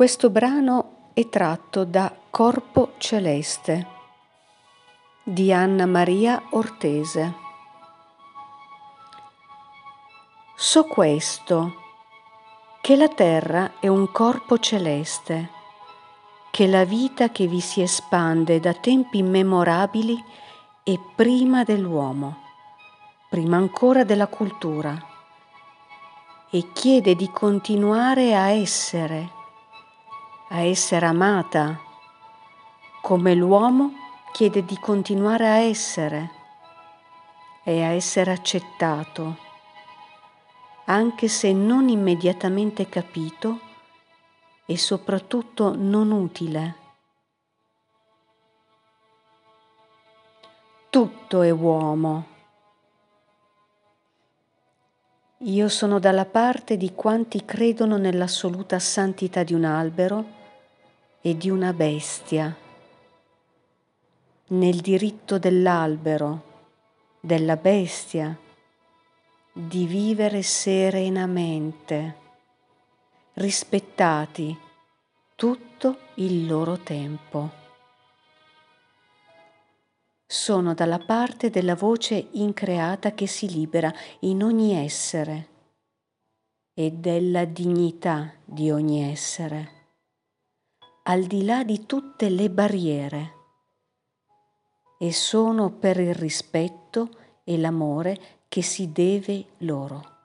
Questo brano è tratto da Corpo Celeste di Anna Maria Ortese. So questo, che la terra è un corpo celeste, che la vita che vi si espande da tempi immemorabili è prima dell'uomo, prima ancora della cultura, e chiede di continuare a essere a essere amata, come l'uomo chiede di continuare a essere e a essere accettato, anche se non immediatamente capito e soprattutto non utile. Tutto è uomo. Io sono dalla parte di quanti credono nell'assoluta santità di un albero e di una bestia, nel diritto dell'albero, della bestia, di vivere serenamente, rispettati tutto il loro tempo. Sono dalla parte della voce increata che si libera in ogni essere e della dignità di ogni essere al di là di tutte le barriere e sono per il rispetto e l'amore che si deve loro.